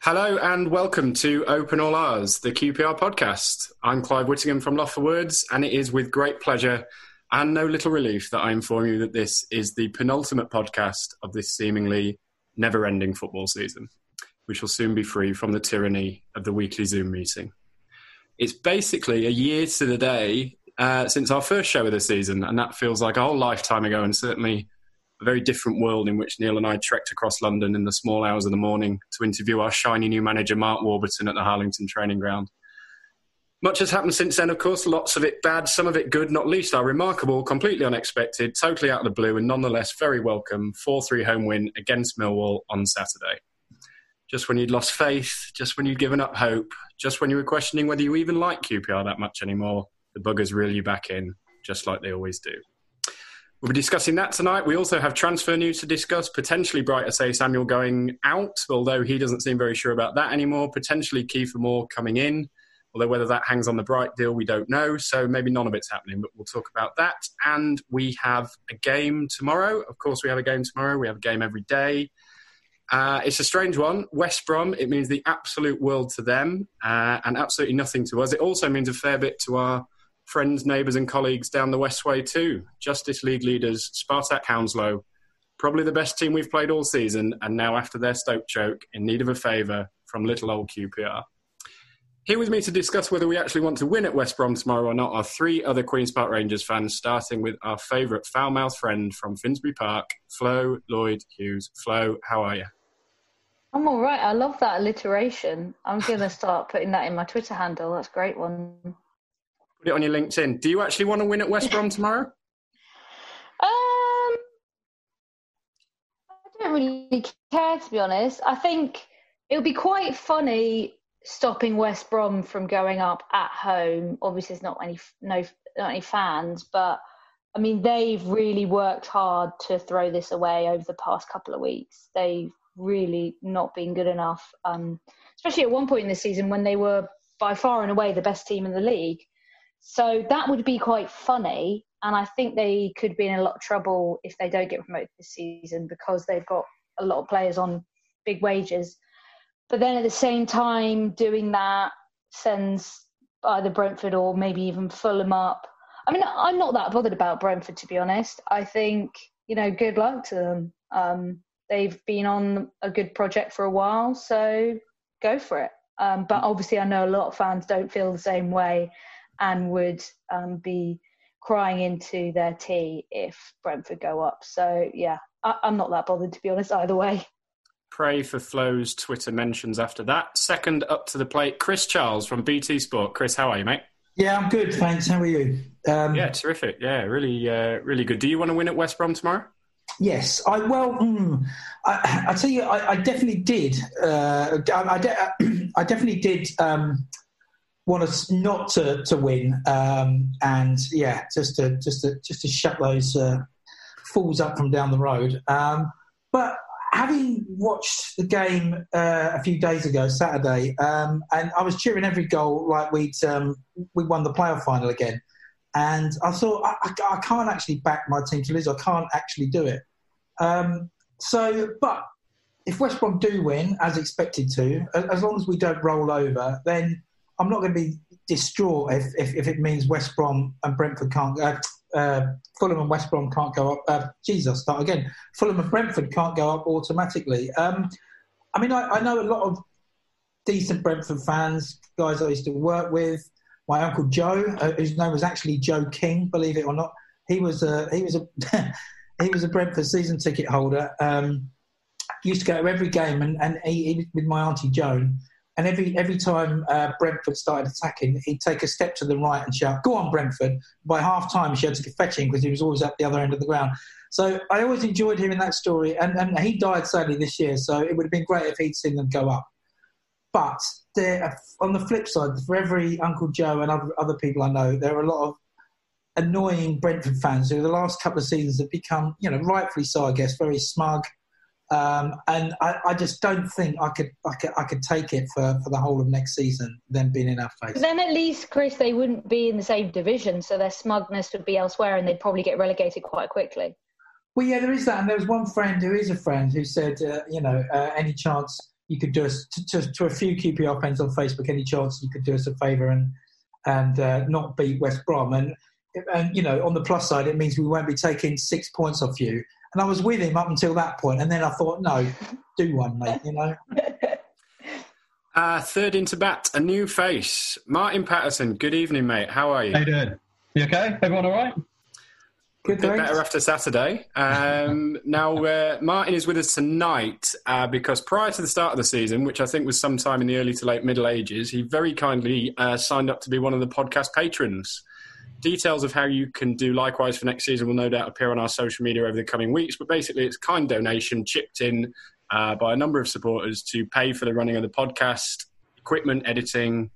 Hello and welcome to Open All R's, the QPR podcast. I'm Clive Whittingham from Loft for Words, and it is with great pleasure and no little relief that I inform you that this is the penultimate podcast of this seemingly never ending football season. We shall soon be free from the tyranny of the weekly Zoom meeting. It's basically a year to the day uh, since our first show of the season, and that feels like a whole lifetime ago, and certainly a very different world in which Neil and I trekked across London in the small hours of the morning to interview our shiny new manager, Mark Warburton, at the Harlington training ground. Much has happened since then, of course, lots of it bad, some of it good, not least our remarkable, completely unexpected, totally out of the blue, and nonetheless very welcome 4 3 home win against Millwall on Saturday. Just when you'd lost faith, just when you'd given up hope, just when you were questioning whether you even like QPR that much anymore, the buggers reel you back in, just like they always do. We'll be discussing that tonight. We also have transfer news to discuss. Potentially Bright Osayi-Samuel going out, although he doesn't seem very sure about that anymore. Potentially Kiefer Moore coming in. Although whether that hangs on the Bright deal, we don't know. So maybe none of it's happening, but we'll talk about that. And we have a game tomorrow. Of course, we have a game tomorrow. We have a game every day. Uh, it's a strange one. West Brom, it means the absolute world to them uh, and absolutely nothing to us. It also means a fair bit to our friends, neighbours, and colleagues down the Westway, too. Justice League leaders, Spartak Hounslow, probably the best team we've played all season, and now after their Stoke choke, in need of a favour from little old QPR. Here with me to discuss whether we actually want to win at West Brom tomorrow or not are three other Queen's Park Rangers fans, starting with our favourite foul mouthed friend from Finsbury Park, Flo Lloyd Hughes. Flo, how are you? I'm all right. I love that alliteration. I'm going to start putting that in my Twitter handle. That's a great one. Put it on your LinkedIn. Do you actually want to win at West Brom tomorrow? Um, I don't really care to be honest. I think it would be quite funny stopping West Brom from going up at home. Obviously, there's not any no not any fans, but I mean they've really worked hard to throw this away over the past couple of weeks. They've really not been good enough, um, especially at one point in the season when they were by far and away the best team in the league. So that would be quite funny, and I think they could be in a lot of trouble if they don't get promoted this season because they've got a lot of players on big wages. But then at the same time, doing that sends either Brentford or maybe even Fulham up. I mean, I'm not that bothered about Brentford, to be honest. I think, you know, good luck to them. Um, they've been on a good project for a while, so go for it. Um, but obviously, I know a lot of fans don't feel the same way and would um, be crying into their tea if Brentford go up. So, yeah, I- I'm not that bothered, to be honest, either way pray for Flo's Twitter mentions after that. Second up to the plate, Chris Charles from BT Sport. Chris, how are you, mate? Yeah, I'm good, thanks. How are you? Um, yeah, terrific. Yeah, really, uh, really good. Do you want to win at West Brom tomorrow? Yes, I well, mm, I, I tell you, I, I definitely did. Uh, I, de- I, definitely did um, want us not to to win, um, and yeah, just to just to just to shut those uh, fools up from down the road. Um, but having watched the game uh, a few days ago, Saturday, um, and I was cheering every goal like we'd um, we won the playoff final again, and I thought I, I, I, can't actually back my team to lose. I can't actually do it. Um, so, but if West Brom do win as expected to, as long as we don't roll over, then I'm not going to be distraught if, if, if it means West Brom and Brentford can't. Uh, uh, Fulham and West Brom can't go up. Uh, Jesus, start again. Fulham and Brentford can't go up automatically. Um, I mean, I, I, know a lot of decent Brentford fans, guys I used to work with. My uncle Joe, uh, whose name was actually Joe King, believe it or not, he was a he was a he was a Brentford season ticket holder. Um, used to go to every game, and, and he, he, with my auntie Joan. And every every time uh, Brentford started attacking, he'd take a step to the right and shout, "Go on, Brentford!" By half time, she had to fetch him because he was always at the other end of the ground. So I always enjoyed hearing that story. And, and he died sadly this year, so it would have been great if he'd seen them go up. But on the flip side, for every Uncle Joe and other, other people I know, there are a lot of annoying Brentford fans who, the last couple of seasons, have become, you know, rightfully so, I guess, very smug, Um, and I, I, just don't think I could, I could I could take it for, for the whole of next season. Them being in our face. But then at least, Chris, they wouldn't be in the same division, so their smugness would be elsewhere, and they'd probably get relegated quite quickly. Well, yeah, there is that, and there was one friend who is a friend who said, uh, you know, uh, any chance you could do us to, to, to, a few QPR fans on Facebook, any chance you could do us a favour and and uh, not beat West Brom, and and you know, on the plus side, it means we won't be taking six points off you. And I was with him up until that point, and then I thought, no, do one, mate. You know. Uh, third into bat, a new face, Martin Patterson. Good evening, mate. How are you? How you doing? You okay? Everyone all right? Good, bit better after Saturday. Um, now, uh, Martin is with us tonight uh, because prior to the start of the season, which I think was sometime in the early to late Middle Ages, he very kindly uh, signed up to be one of the podcast patrons. Details of how you can do likewise for next season will no doubt appear on our social media over the coming weeks. But basically, it's kind donation chipped in uh, by a number of supporters to pay for the running of the podcast, equipment, editing,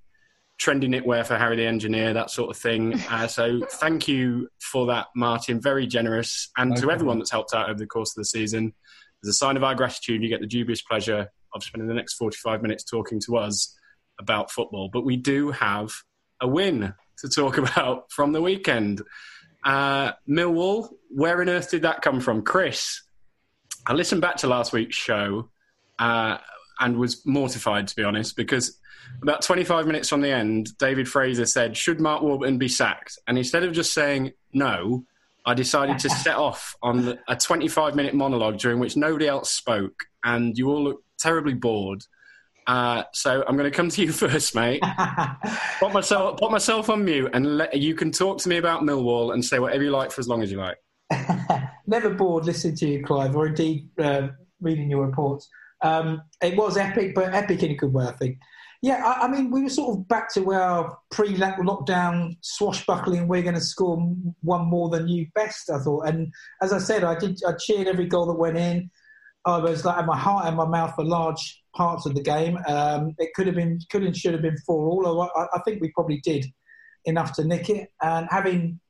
trendy knitwear for Harry the Engineer, that sort of thing. Uh, so thank you for that, Martin. Very generous. And to everyone that's helped out over the course of the season, as a sign of our gratitude, you get the dubious pleasure of spending the next 45 minutes talking to us about football. But we do have a win to talk about from the weekend. Uh, Millwall, where on earth did that come from? Chris, I listened back to last week's show uh, and was mortified, to be honest, because about 25 minutes from the end, David Fraser said, Should Mark Warburton be sacked? And instead of just saying no, I decided to set off on a 25 minute monologue during which nobody else spoke, and you all looked terribly bored. Uh, so I'm going to come to you first, mate. put myself put myself on mute, and let, you can talk to me about Millwall and say whatever you like for as long as you like. Never bored listening to you, Clive, or indeed uh, reading your reports. Um, it was epic, but epic in a good way, I think. Yeah, I, I mean, we were sort of back to where pre-lockdown swashbuckling. We're going to score one more than you best, I thought. And as I said, I did. I cheered every goal that went in. I was like, my heart and my mouth for large parts of the game. Um, it could have been, could and should have been four all. I, I think we probably did enough to nick it. And having,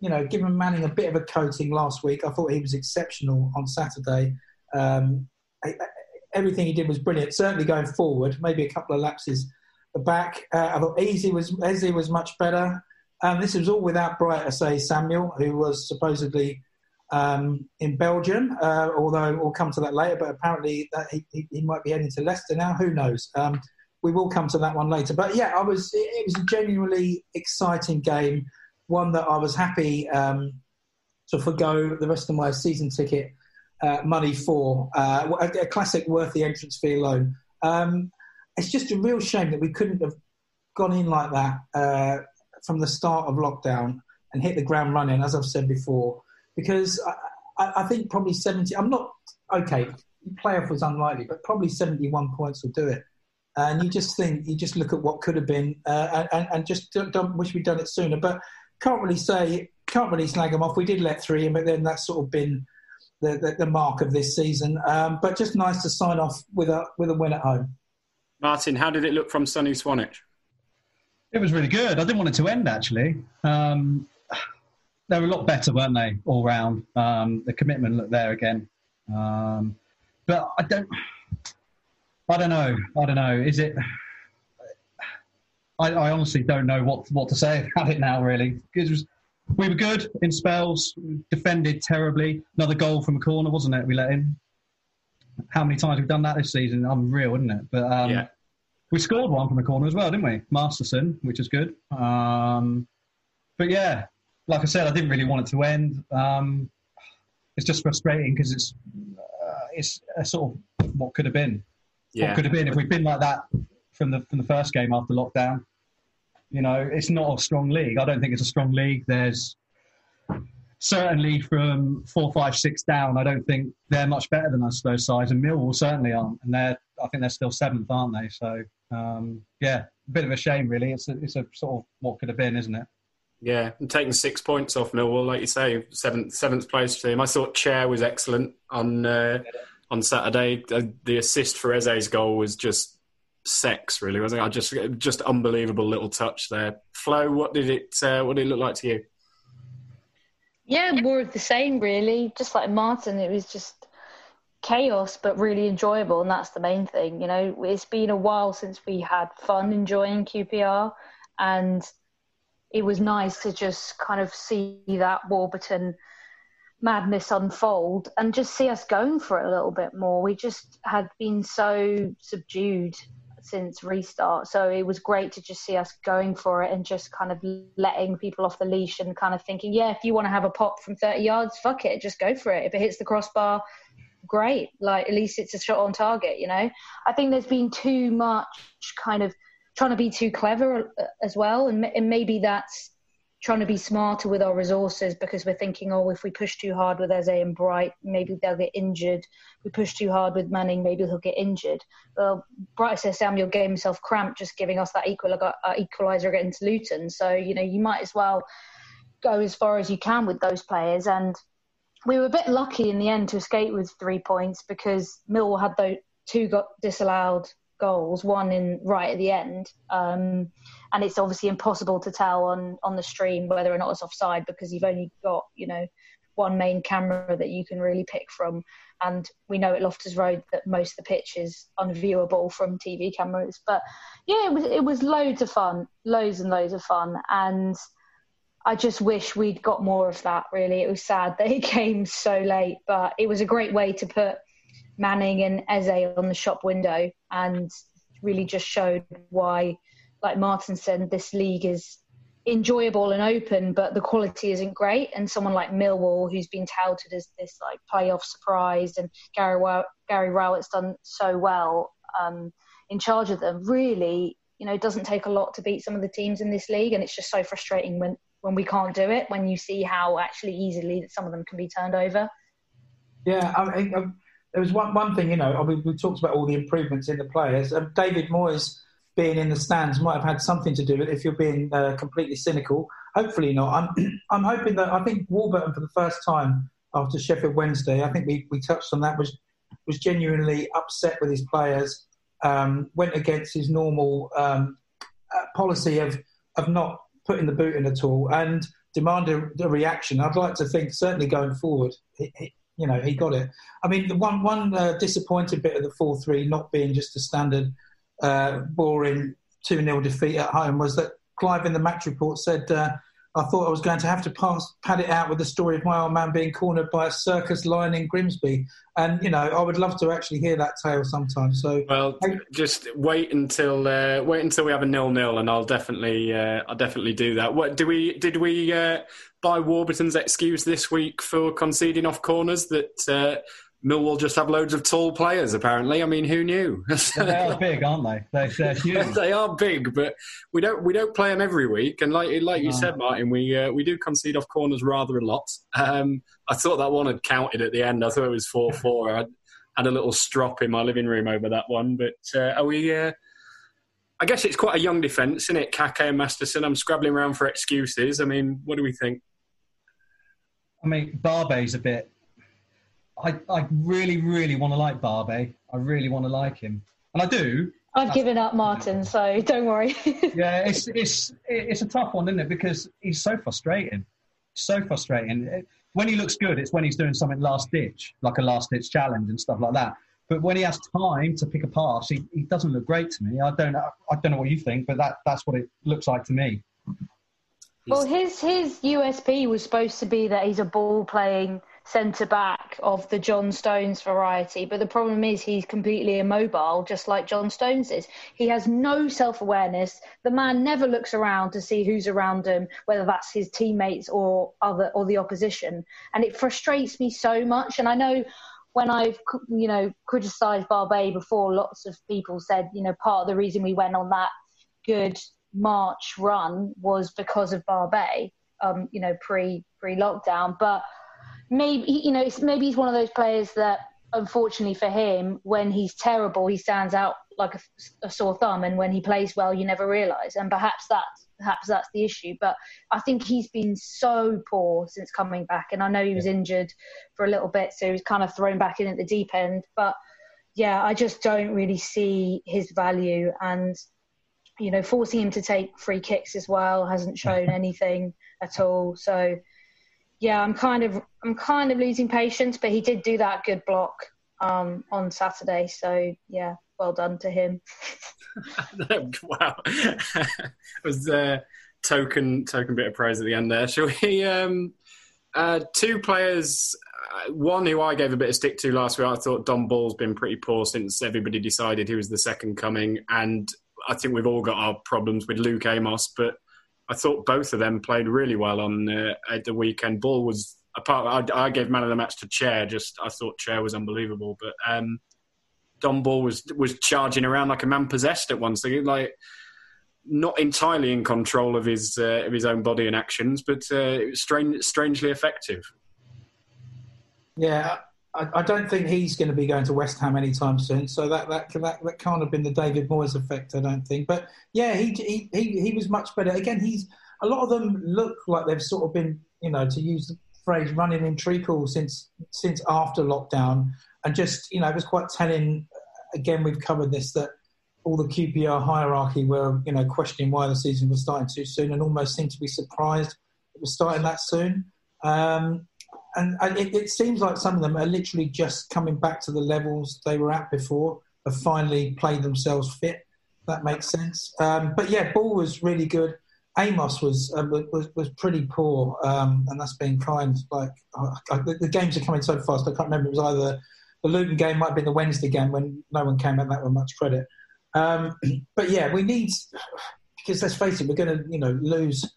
you know, given Manning a bit of a coating last week, I thought he was exceptional on Saturday. Um, everything he did was brilliant. Certainly going forward, maybe a couple of lapses back. Uh, I thought Eze was Eze was much better. Um, this was all without Bright Osayi-Samuel, who was supposedly um, in Belgium, uh, although we'll come to that later. But apparently he, he, might be heading to Leicester now. Who knows? Um, we will come to that one later. But yeah, I was. It was a genuinely exciting game, one that I was happy um, to forego the rest of my season ticket uh, money for. Uh, a, a, classic worth the entrance fee alone. Um, it's just a real shame that we couldn't have gone in like that uh, from the start of lockdown and hit the ground running, as I've said before because I, I, think probably 70. I'm not okay. Playoff was unlikely, but probably 71 points will do it. And you just think, you just look at what could have been, uh, and, and, just don't, don't, wish we'd done it sooner. But can't really say, can't really slag them off. We did let three in, but then that's sort of been the, the, the mark of this season. Um, but just nice to sign off with a with a win at home. Martin, how did it look from sunny Swanage? It was really good. I didn't want it to end actually. Um, they were a lot better, weren't they, all round? Um, the commitment looked there again. Um, but I don't, I don't know. I don't know. Is it? I, I, honestly don't know what what to say about it now. Really, because we were good in spells, defended terribly. Another goal from a corner, wasn't it? We let in. How many times we've done that this season? Unreal, isn't it? But um, yeah. we scored one from a corner as well, didn't we? Masterson, which is good. Um, but yeah, like I said, I didn't really want it to end. Um, it's just frustrating because it's uh, it's a sort of what could have been. Yeah. What could have been if we'd been like that from the from the first game after lockdown. You know, it's not a strong league. I don't think it's a strong league. There's certainly from four, five, six down. I don't think they're much better than us. Those sides and Millwall certainly aren't, and they're I think they're still seventh, aren't they? So um, yeah, a bit of a shame, really. It's a, it's a sort of what could have been, isn't it? Yeah, and taking six points off Millwall, like you say, seventh seventh place him. I thought Chair was excellent on uh, on Saturday. The assist for Eze's goal was just sex, really, wasn't it? Just just unbelievable little touch there. Flo, what did it uh, what did it look like to you? Yeah, more of the same, really. Just like Martin, it was just chaos, but really enjoyable, and that's the main thing. You know, it's been a while since we had fun enjoying QPR, and it was nice to just kind of see that Warburton madness unfold and just see us going for it a little bit more. We just had been so subdued since restart. So it was great to just see us going for it and just kind of letting people off the leash and kind of thinking, yeah, if you want to have a pop from 30 yards, fuck it, just go for it. If it hits the crossbar, great. Like at least it's a shot on target, you know? I think there's been too much kind of trying to be too clever uh, as well. And, and maybe that's trying to be smarter with our resources because we're thinking, oh, if we push too hard with Eze and Bright, maybe they'll get injured. If we push too hard with Manning, maybe he'll get injured. Well, Bright Osayi-Samuel gave himself cramp just giving us that equal, uh, equaliser against Luton. So, you know, you might as well go as far as you can with those players. And we were a bit lucky in the end to escape with three points because Millwall had those two got disallowed goals, one in right at the end. Um, and it's obviously impossible to tell on on the stream whether or not it's offside because you've only got you know one main camera that you can really pick from. And we know at Loftus Road that most of the pitch is unviewable from TV cameras. But yeah it was it was loads of fun loads and loads of fun. And I just wish we'd got more of that really. It was sad that it came so late but it was a great way to put Manning and Eze on the shop window and really just showed why like Martin said, this league is enjoyable and open, but the quality isn't great. And someone like Millwall, who's been touted as this like playoff surprise, and Gary Gary Rowett's done so well um, in charge of them, really, you know, doesn't take a lot to beat some of the teams in this league, and it's just so frustrating when when we can't do it. When you see how actually easily that some of them can be turned over. Yeah, I, I, there was one one thing, you know, mean, we talked about all the improvements in the players. Um, David Moyes being in the stands might have had something to do with it if you're being uh, completely cynical. Hopefully not. I'm, I'm hoping that I think Warburton for the first time after Sheffield Wednesday, I think we, we touched on that, was, was genuinely upset with his players, um, went against his normal um, uh, policy of, of not putting the boot in at all and demanded a reaction. I'd like to think, certainly going forward, you know, he got it. I mean, the one, one uh, bit of the 4 3 not being just a standard – uh, boring 2 0 defeat at home was that Clive in the match report said, uh, I thought I was going to have to pass, pad it out with the story of my old man being cornered by a circus lion in Grimsby. And, you know, I would love to actually hear that tale sometime. So, well, just wait until uh, wait until we have a nil nil, and I'll definitely uh, I'll definitely do that. What do we did we uh, buy Warburton's excuse this week for conceding off corners that uh, Millwall just have loads of tall players. Apparently, I mean, who knew? they are big, aren't they? They're, they're huge. they are big, but we don't we don't play them every week. And like like you said, Martin, we uh, we do concede off corners rather a lot. Um, I thought that one had counted at the end. I thought it was four four. I had a little strop in my living room over that one. But uh, are we? Uh, I guess it's quite a young defence, isn't it? Kakay and Masterson. I'm scrabbling around for excuses. I mean, what do we think? I mean, Barbet's a bit I, I really, really want to like Barbet. I really want to like him, and I do. I've given up Martin, so don't worry. yeah, it's it's it's a tough one, isn't it? Because he's so frustrating, so frustrating. When he looks good, it's when he's doing something last ditch, like a last ditch challenge and stuff like that. But when he has time to pick a pass, he, he doesn't look great to me. I don't know. I don't know what you think, but that that's what it looks like to me. Well, his his USP was supposed to be that he's a ball playing centre back of the John Stones variety. But the problem is he's completely immobile, just like John Stones is. He has no self awareness. The man never looks around to see who's around him, whether that's his teammates or other or the opposition. And it frustrates me so much. And I know when I've you know criticised Barbet before, lots of people said you know part of the reason we went on that good March run was because of Barbet. Um, you know, pre pre lockdown, but maybe you know maybe he's one of those players that unfortunately for him when he's terrible he stands out like a, a sore thumb and when he plays well you never realize and perhaps that's perhaps that's the issue. But i think he's been so poor since coming back and i know he was injured for a little bit so he was kind of thrown back in at the deep end. But yeah i just don't really see his value. And you know forcing him to take free kicks as well hasn't shown anything at all. So yeah, I'm kind of I'm kind of losing patience, but he did do that good block um, on Saturday. So yeah, well done to him. wow, it was uh, token token bit of praise at the end there. Shall we? Um, uh, two players. Uh, one who I gave a bit of stick to last week. I thought Dom Ball's been pretty poor since everybody decided he was the second coming, and I think we've all got our problems with Luke Amos, but I thought both of them played really well on uh, at the weekend. Ball was apart. I, I, gave man of the match to Chair. Just I thought Chair was unbelievable, but um, Dom Ball was was charging around like a man possessed at once. Like not entirely in control of his uh, of his own body and actions, but uh, strange, strangely effective. Yeah, I, I, don't think he's going to be going to West Ham anytime soon. So that that that, that can't have been the David Moyes effect, I don't think. But yeah, he he he, he was much better. Again, he's a lot of them look like they've sort of been, you know, to use the phrase, running in treacle since since after lockdown, and just you know, it was quite telling. Again, we've covered this that all the QPR hierarchy were, you know, questioning why the season was starting too soon, and almost seemed to be surprised it was starting that soon. Um, and, it, it, seems like some of them are literally just coming back to the levels they were at before, have finally played themselves fit. That makes sense. Um, but yeah, Ball was really good. Amos was uh, was was pretty poor, um, and that's been kind. Like uh, the, the, games are coming so fast. I can't remember. It was either the Luton game, might have been the Wednesday game when no one came at that with much credit. Um, but yeah, we need because let's face it, we're going to you know lose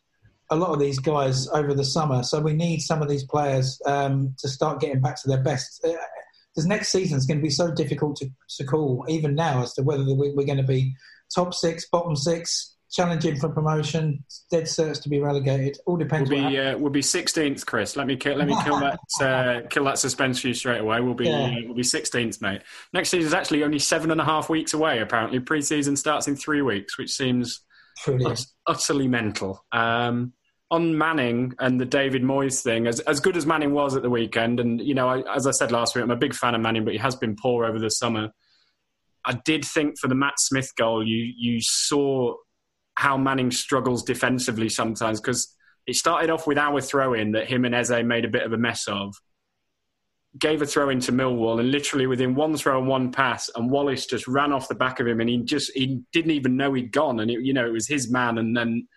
a lot of these guys over the summer, so we need some of these players um, to start getting back to their best. Because uh, next season is going to be so difficult to, to call, even now, as to whether we're going to be top six, bottom six, challenging for promotion, dead certs to be relegated. All depends. We'll be uh, we'll be sixteenth, Chris. Let me kill, let me kill that uh, kill that suspense for you straight away. We'll be yeah. uh, we'll be sixteenth, mate. Next season is actually only seven and a half weeks away. Apparently, pre-season starts in three weeks, which seems ut- utterly mental. Um, on Manning and the David Moyes thing, as as good as Manning was at the weekend, and you know, I, as I said last week, I'm a big fan of Manning, but he has been poor over the summer. I did think for the Matt Smith goal, you you saw how Manning struggles defensively sometimes because it started off with our throw in that him and Eze made a bit of a mess of. Gave a throw into Millwall and literally within one throw and one pass, and Wallace just ran off the back of him, and he just he didn't even know he'd gone, and it, you know it was his man, and then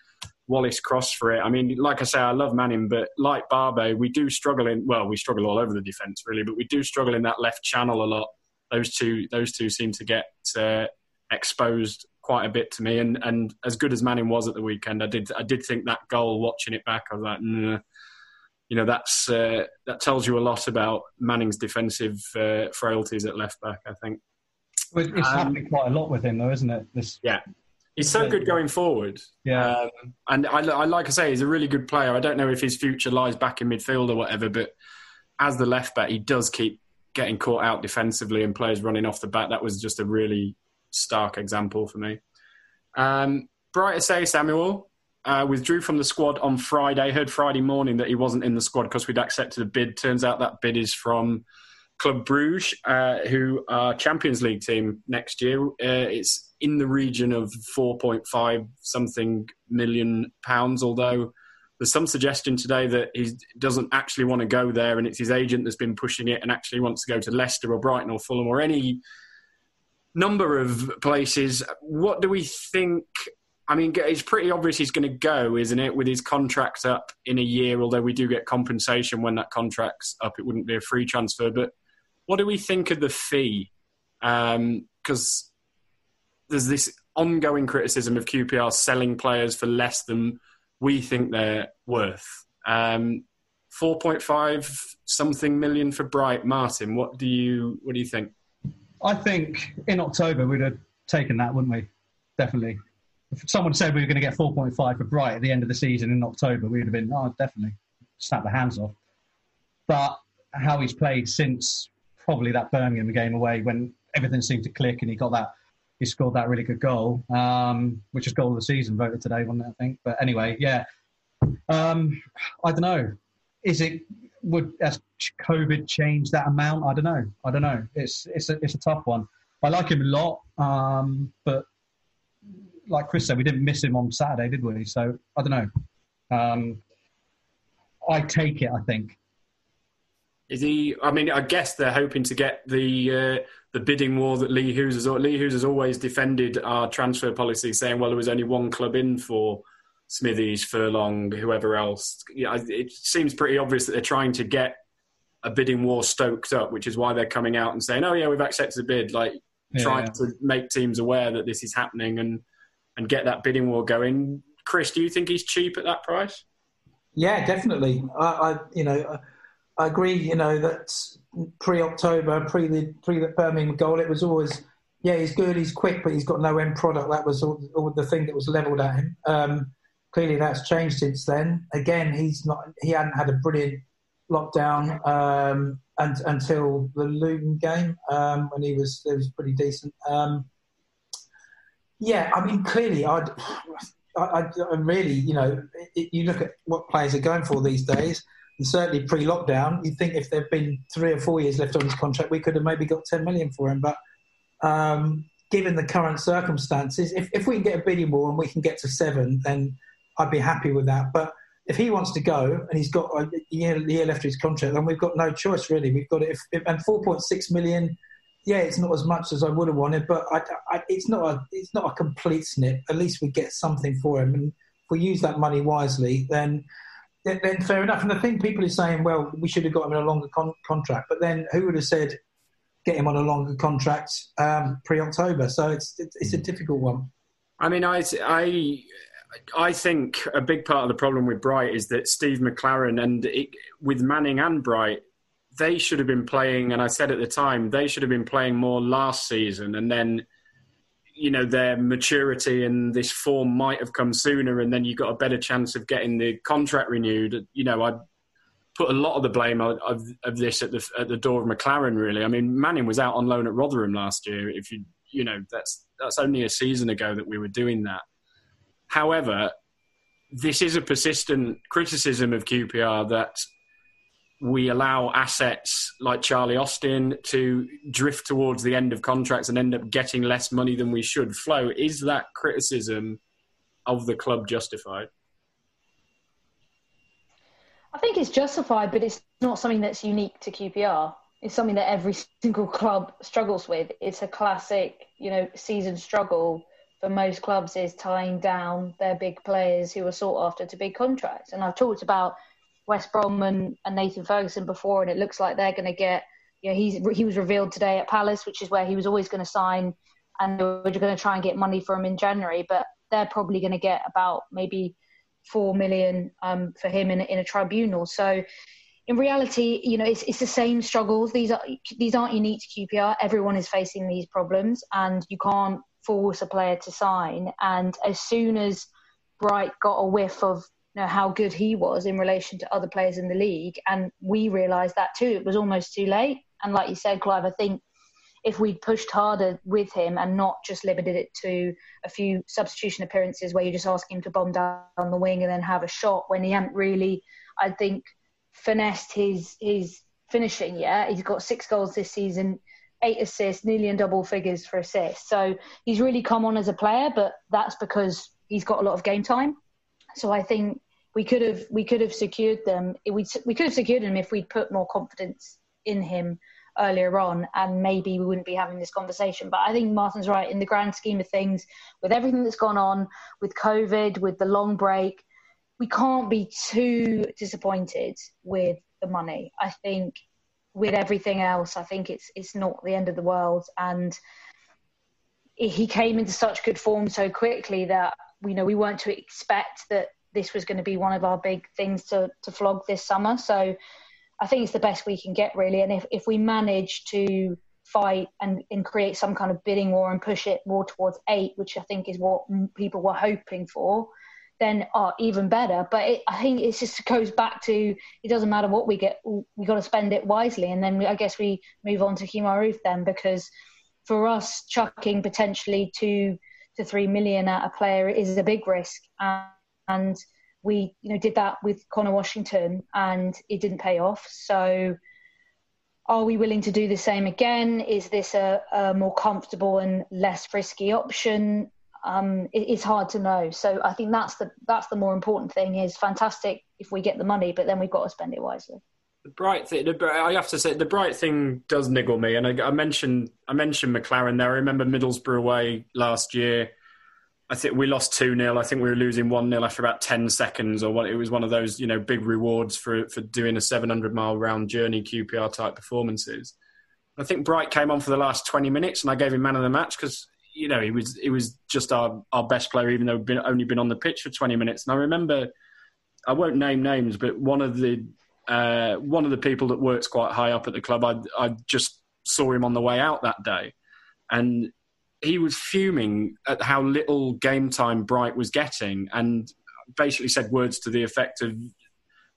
Wallace Cross for it. I mean, like I say, I love Manning, but like Barbet, we do struggle in. Well, we struggle all over the defence really, but we do struggle in that left channel a lot. Those two, those two seem to get uh, exposed quite a bit to me. And and as good as Manning was at the weekend, I did I did think that goal. Watching it back, I was like, nah. you know, that's uh, that tells you a lot about Manning's defensive uh, frailties at left back. I think. Well, it's um, happening quite a lot with him, though, isn't it? This yeah. He's so good going forward. Yeah. Um, and I, I, like I say, he's a really good player. I don't know if his future lies back in midfield or whatever, but as the left back, he does keep getting caught out defensively and players running off the back. That was just a really stark example for me. Um, Bright Osayi-Samuel uh, withdrew from the squad on Friday. Heard Friday morning that he wasn't in the squad because we'd accepted a bid. Turns out that bid is from Club Bruges, uh, who are Champions League team next year. Uh, it's in the region of 4.5 something million pounds, although there's some suggestion today that he doesn't actually want to go there and it's his agent that's been pushing it and actually wants to go to Leicester or Brighton or Fulham or any number of places. What do we think? I mean, it's pretty obvious he's going to go, isn't it, with his contract up in a year? Although we do get compensation when that contract's up, it wouldn't be a free transfer. But what do we think of the fee? Because um, there's this ongoing criticism of QPR selling players for less than we think they're worth. Um, 4.5 something million for Bright Martin. What do you what do you think? I think in October we'd have taken that, wouldn't we? Definitely. If someone said we were going to get 4.5 for Bright at the end of the season in October, we'd have been, oh, definitely, snap the hands off. But how he's played since probably that Birmingham game away when everything seemed to click and he got that, he scored that really good goal, um, which is goal of the season voted today, wasn't it, I think? But anyway, yeah. Um, I don't know. Is it would has COVID change that amount? I don't know. I don't know. It's it's a it's a tough one. I like him a lot, um, but like Chris said, we didn't miss him on Saturday, did we? So I don't know. Um, I take it. I think. Is he? I mean, I guess they're hoping to get the uh, the bidding war that Lee Hoos has. Lee Hoos has always defended our transfer policy, saying, "Well, there was only one club in for Smithies, Furlong, whoever else." Yeah, it seems pretty obvious that they're trying to get a bidding war stoked up, which is why they're coming out and saying, "Oh yeah, we've accepted a bid." Like Yeah, trying to make teams aware that this is happening and and get that bidding war going. Chris, do you think he's cheap at that price? Yeah, definitely. I, I you know, I, I agree. You know that pre-October, pre the pre the Birmingham goal, it was always yeah, he's good, he's quick, but he's got no end product. That was all, all the thing that was levelled at him. Um, clearly, that's changed since then. Again, he's not. He hadn't had a brilliant lockdown um, and, until the Luton game um, when he was it was pretty decent. Um, yeah, I mean, clearly, I'd, I, I, I really, you know, it, you look at what players are going for these days, and certainly pre-lockdown, you think if there'd been three or four years left on his contract, we could have maybe got ten million for him. But um, given the current circumstances, if, if we can get a bidding war and we can get to seven, then I'd be happy with that. But if he wants to go and he's got a year, year left of his contract, then we've got no choice really. We've got it. If, and four point six million yeah, it's not as much as I would have wanted, but I, I, it's not a it's not a complete snip. At least we get something for him, and if we use that money wisely, then then, then fair enough. And I think people are saying, well, we should have got him in a longer con- contract, but then who would have said get him on a longer contract um, pre-October? So it's it's, it's a difficult one. I mean, I, I, I think a big part of the problem with Bright is that Steve McClaren and it, with Manning and Bright, they should have been playing. And I said at the time they should have been playing more last season, and then. You know their maturity and this form might have come sooner, and then you got a better chance of getting the contract renewed. You know, I put a lot of the blame of, of, of this at the at the door of McClaren. Really, I mean, Manning was out on loan at Rotherham last year. If you you know that's that's only a season ago that we were doing that. However, this is a persistent criticism of QPR that we allow assets like Charlie Austin to drift towards the end of contracts and end up getting less money than we should. Flo, is that criticism of the club justified? I think it's justified, but it's not something that's unique to QPR. It's something that every single club struggles with. It's a classic, you know, season struggle for most clubs is tying down their big players who are sought after to big contracts. And I've talked about West Brom and, and Nathan Ferguson before, and it looks like they're going to get. Know, he's he was revealed today at Palace, which is where he was always going to sign, and they were going to try and get money for him in January. But they're probably going to get about maybe four million um, for him in, in a tribunal. So in reality, you know, it's, it's the same struggles. These are these aren't unique to QPR. Everyone is facing these problems, and you can't force a player to sign. And as soon as Bright got a whiff of know, how good he was in relation to other players in the league, and we realised that too, it was almost too late. And like you said, Clive, I think if we'd pushed harder with him and not just limited it to a few substitution appearances where you just ask him to bomb down the wing and then have a shot when he hadn't really, I think, finessed his his finishing yet. He's got six goals this season, eight assists, nearly in double figures for assists. So he's really come on as a player, but that's because he's got a lot of game time. So I think we could have we could have secured them. We we could have secured him if we'd put more confidence in him earlier on, and maybe we wouldn't be having this conversation. But I think Martin's right in the grand scheme of things, with everything that's gone on, with COVID, with the long break, we can't be too disappointed with the money. I think with everything else, I think it's it's not the end of the world, and he came into such good form so quickly that you know we weren't to expect that this was going to be one of our big things to to flog this summer. So I think it's the best we can get really, and if if we manage to fight and, and create some kind of bidding war and push it more towards eight, which I think is what people were hoping for, then oh, even better. But it, I think it just goes back to it doesn't matter what we get, we got to spend it wisely, and then we, I guess we move on to Kemar Roof then because for us chucking potentially two to three million at a player is a big risk, and, we you know did that with Conor Washington and it didn't pay off. So are we willing to do the same again? Is this a, a more comfortable and less risky option? Um, it, it's hard to know. So I think that's the that's the more important thing. Is fantastic if we get the money, but then we've got to spend it wisely. The bright thing, the, I have to say, the bright thing does niggle me. And I, I mentioned, I mentioned McClaren there. I remember Middlesbrough away last year. I think we lost 2 0. I think we were losing 1 0 after about 10 seconds, or what it was one of those, you know, big rewards for, for doing a 700 mile round journey QPR type performances. I think Bright came on for the last 20 minutes and I gave him man of the match because, you know, he was he was just our, our best player, even though we've only been on the pitch for 20 minutes. And I remember, I won't name names, but one of the uh, one of the people that works quite high up at the club, I, I just saw him on the way out that day. And he was fuming at how little game time Bright was getting and basically said words to the effect of,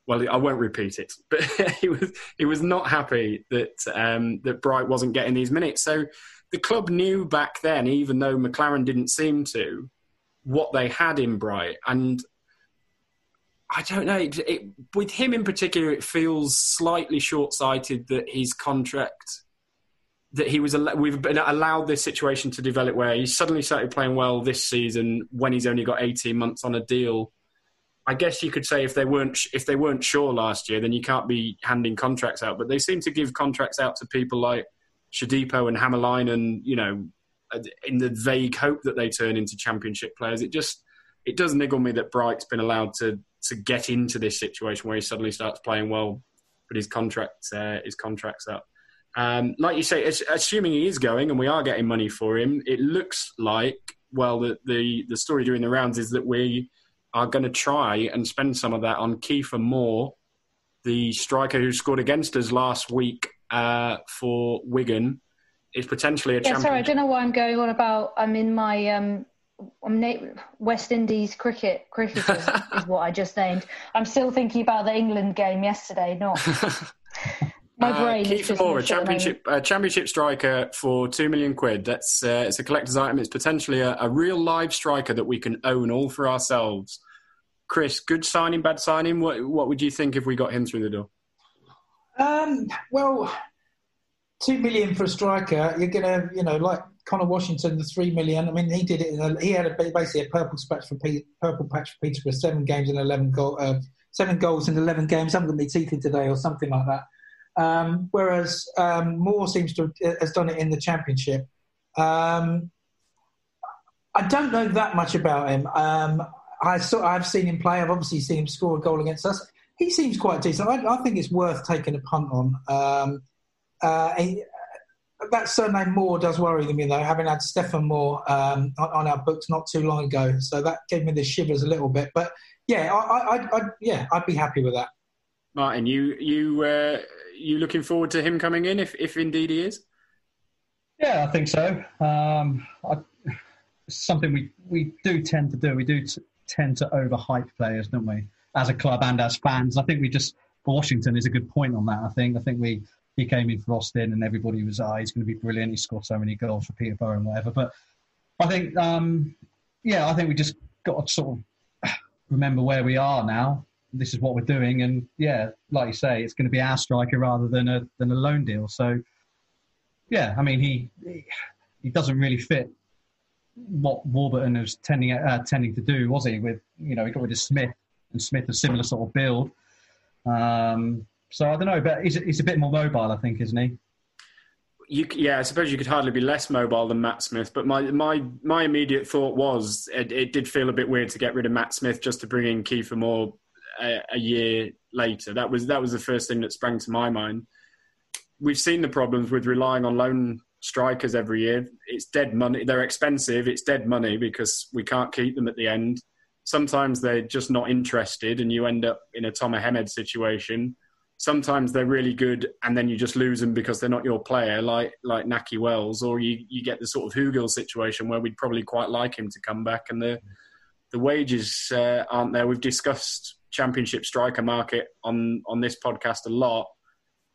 well, I won't repeat it, but he was he was not happy that um, that Bright wasn't getting these minutes. So the club knew back then, even though McClaren didn't seem to, what they had in Bright, and I don't know. It, it, with him in particular, it feels slightly short-sighted that his contract that he was we've been allowed this situation to develop where he suddenly started playing well this season when he's only got 18 months on a deal. I guess you could say if they weren't if they weren't sure last year, then you can't be handing contracts out. But they seem to give contracts out to people like Shodipo and Hämäläinen, and you know, in the vague hope that they turn into championship players. It just it does niggle me that Bright's been allowed to to get into this situation where he suddenly starts playing well, but his contract uh, his contract's up. Um, like you say, assuming he is going and we are getting money for him, it looks like well the the, the story during the rounds is that we are going to try and spend some of that on Kiefer Moore, the striker who scored against us last week uh, for Wigan. Is potentially a yeah, sorry, I don't know why I'm going on about. I'm in my um, I'm na- West Indies cricket cricketers is what I just named. I'm still thinking about the England game yesterday, not my uh, brain. Kiefer Moore, a championship uh, championship striker for two million quid. That's uh, it's a collector's item. It's potentially a, a, real live striker that we can own all for ourselves. Chris, good signing, bad signing. What what would you think if we got him through the door? Um, well, two million for a striker. You're gonna, you know, like Conor Washington, the three million. I mean, he did it. A, he had a, basically a purple patch for purple patch for Peterborough, seven games and eleven goal, uh, seven goals in eleven games. Haven't got me teeth in today or something like that. Um, whereas um, Moore seems to have, has done it in the championship. Um, I don't know that much about him. Um, I saw, I've seen him play. I've obviously seen him score a goal against us. He seems quite decent. I, I think it's worth taking a punt on. Um, uh, that surname Moore does worry me though, having had Stefan Moore um, on our books not too long ago. So that gave me the shivers a little bit. But yeah, I, I, I yeah, I'd be happy with that. Martin, you you uh, you looking forward to him coming in if if indeed he is? Yeah, I think so. Um, I, something we we do tend to do. We do t- tend to overhype players, don't we? As a club and as fans, I think we just Washington is a good point on that. I think I think we he came in for Austin and everybody was, ah, he's going to be brilliant. He scored so many goals for Peterborough and whatever. But I think, um, yeah, I think we just got to sort of remember where we are now. This is what we're doing, and yeah, like you say, it's going to be our striker rather than a than a loan deal. So, yeah, I mean, he he doesn't really fit what Warburton was tending uh, tending to do, was he? With you know, he got rid of Smith, and Smith a similar sort of build. Um, so I don't know, but he's, he's a bit more mobile, I think, isn't he? You, yeah, I suppose you could hardly be less mobile than Matt Smith. But my my my immediate thought was it, it did feel a bit weird to get rid of Matt Smith just to bring in Kiefer Moore a, a, year later. That was that was the first thing that sprang to my mind. We've seen the problems with relying on loan strikers every year. It's dead money. They're expensive. It's dead money because we can't keep them at the end. Sometimes they're just not interested, and you end up in a Tomer Hemed situation sometimes they're really good and then you just lose them because they're not your player, like like Nahki Wells, or you, you get the sort of Hugill situation where we'd probably quite like him to come back and the the wages uh, aren't there. We've discussed championship striker market on on this podcast a lot.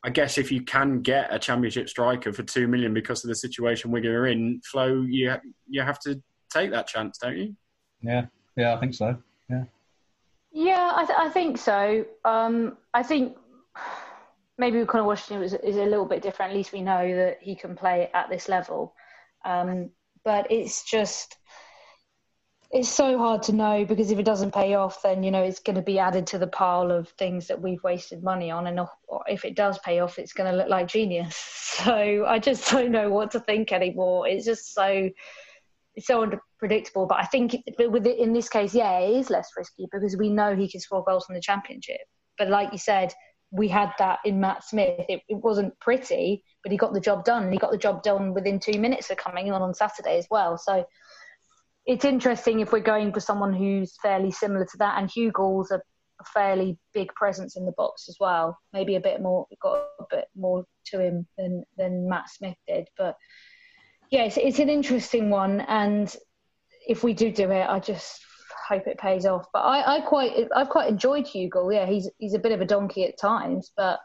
I guess if you can get a championship striker for two million because of the situation we're in, Flo, you you have to take that chance, don't you? Yeah, yeah, I think so. Yeah. Yeah, I, th- I think so. Um, I think maybe Conor Washington is, is a little bit different. At least we know that he can play at this level. Um, but it's just, it's so hard to know because if it doesn't pay off, then you know it's going to be added to the pile of things that we've wasted money on, and if it does pay off, it's going to look like genius. So I just don't know what to think anymore. It's just so it's so unpredictable. But I think with it, in this case, yeah, it is less risky because we know he can score goals in the championship. But like you said, we had that in Matt Smith. It, it wasn't pretty, but he got the job done, he got the job done within two minutes of coming on on Saturday as well. So it's interesting if we're going for someone who's fairly similar to that, and Hugill's a, a fairly big presence in the box as well. Maybe a bit more, got a bit more to him than than Matt Smith did, but yeah, it's, it's an interesting one, and if we do do it, I just hope it pays off. But I, I quite, I've quite enjoyed Hugill. Yeah, he's he's a bit of a donkey at times, but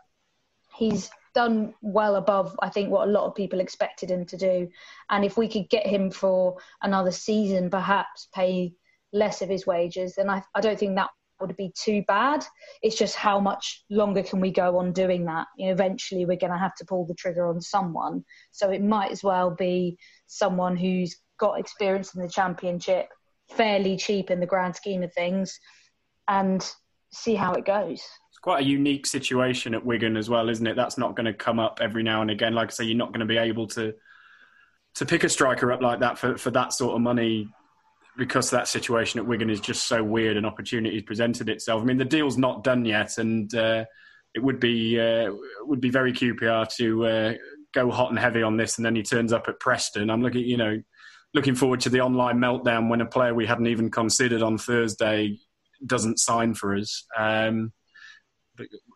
he's done well above, I think, what a lot of people expected him to do. And if we could get him for another season, perhaps pay less of his wages, then I, I don't think that would be too bad. It's just how much longer can we go on doing that? You know, eventually we're going to have to pull the trigger on someone. So it might as well be someone who's got experience in the championship, fairly cheap in the grand scheme of things, and see how it goes. It's quite a unique situation at Wigan as well, isn't it? That's not going to come up every now and again. Like I say, you're not going to be able to to pick a striker up like that for, for that sort of money because that situation at Wigan is just so weird and opportunities presented itself. I mean, the deal's not done yet, and uh, it would be uh, would be very QPR to uh, go hot and heavy on this, and then he turns up at Preston. I'm looking, you know, looking forward to the online meltdown when a player we hadn't even considered on Thursday doesn't sign for us. Um,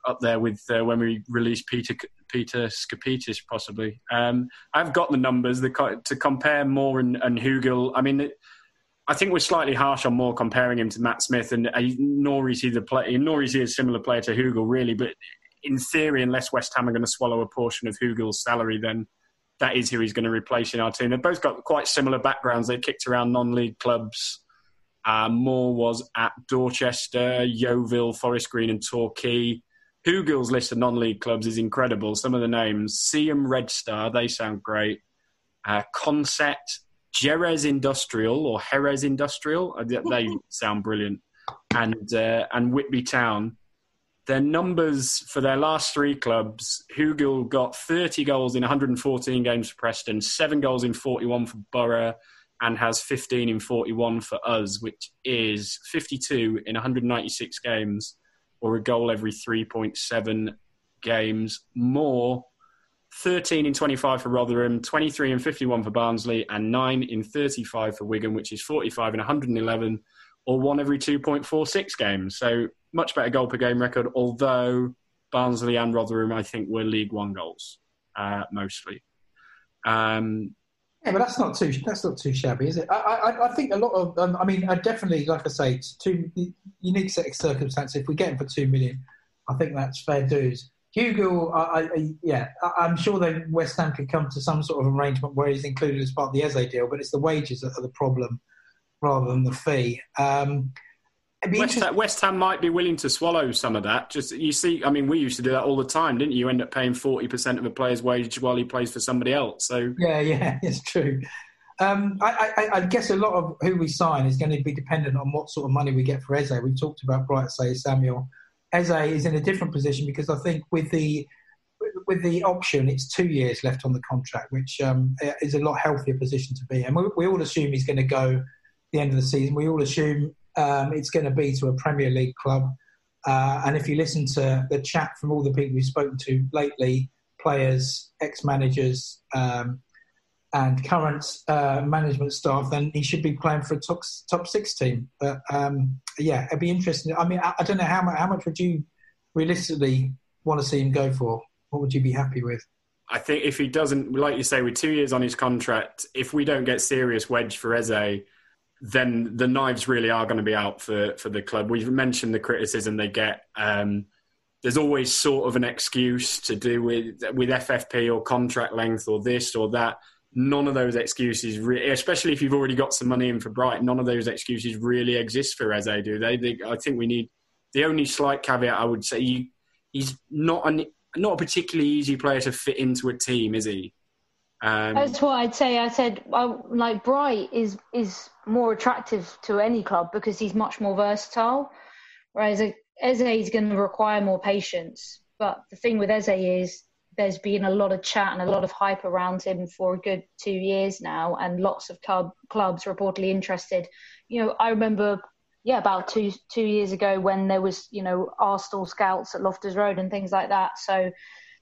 up there with uh, when we release Peter Peter Skapitis possibly. Um, I've got the numbers the, to compare Moore and, and Hugill. I mean. It, I think we're slightly harsh on Moore comparing him to Matt Smith, and uh, nor is he the nor is he a similar player to Hugill, really. But in theory, unless West Ham are going to swallow a portion of Hugill's salary, then that is who he's going to replace in our team. They've both got quite similar backgrounds. They kicked around non-league clubs. Uh, Moore was at Dorchester, Yeovil, Forest Green, and Torquay. Hugill's list of non-league clubs is incredible. Some of the names: Seaham Red Star, they sound great. Uh, Jerez Industrial or Jerez Industrial. Uh, they sound brilliant. And uh, and Whitby Town. Their numbers for their last three clubs, Hugill got 30 goals in 114 games for Preston, seven goals in 41 for Borough, and has 15 in 41 for us, which is 52 in 196 games, or a goal every 3.7 games. Moore 13 in 25 for Rotherham, 23 in 51 for Barnsley, and 9 in 35 for Wigan, which is 45 in 111, or one every 2.46 games. So much better goal per game record, although Barnsley and Rotherham, I think, were League One goals uh, mostly. Um, yeah, but that's not too that's not too shabby, is it? I, I, I think a lot of um, I mean, I definitely, like I say, it's two unique set of circumstances. If we get him for two million, I think that's fair dues. Hugill, I, I, yeah, I, am sure that West Ham could come to some sort of arrangement where he's included as part of the Eze deal, but it's the wages that are the problem rather than the fee. Um, West, Ham, West Ham might be willing to swallow some of that. Just you see, I mean, we used to do that all the time, didn't you? You end up paying forty percent of a player's wage while he plays for somebody else. So yeah, yeah, it's true. Um, I, I, I, guess a lot of who we sign is going to be dependent on what sort of money we get for Eze. We talked about Bright Osayi-Samuel Eze is in a different position because I think with the with the option, it's two years left on the contract, which um, is a lot healthier position to be. And we, we all assume he's going to go the end of the season. We all assume um, it's going to be to a Premier League club. Uh, and if you listen to the chat from all the people we've spoken to lately, players, ex-managers, um, and current uh, management staff, then he should be playing for a top top six team. But um, yeah, it'd be interesting. I mean, I, I, don't know how much how much would you realistically want to see him go for? What would you be happy with? I think if he doesn't, like you say, with two years on his contract, if we don't get serious wedge for Eze, then the knives really are going to be out for for the club. We've mentioned the criticism they get. Um, there's always sort of an excuse to do with with FFP or contract length or this or that none of those excuses, re- especially if you've already got some money in for Bright, none of those excuses really exist for Eze, do they? they I think we need the only slight caveat I would say he, he's not an, not a particularly easy player to fit into a team, is he? Um, That's what I'd say. I said, well, like Bright is is more attractive to any club because he's much more versatile, whereas Eze is going to require more patience. But the thing with Eze is there's been a lot of chat and a lot of hype around him for a good two years now, and lots of club clubs reportedly interested. You know, I remember, yeah, about two two years ago when there was you know Arsenal scouts at Loftus Road and things like that. So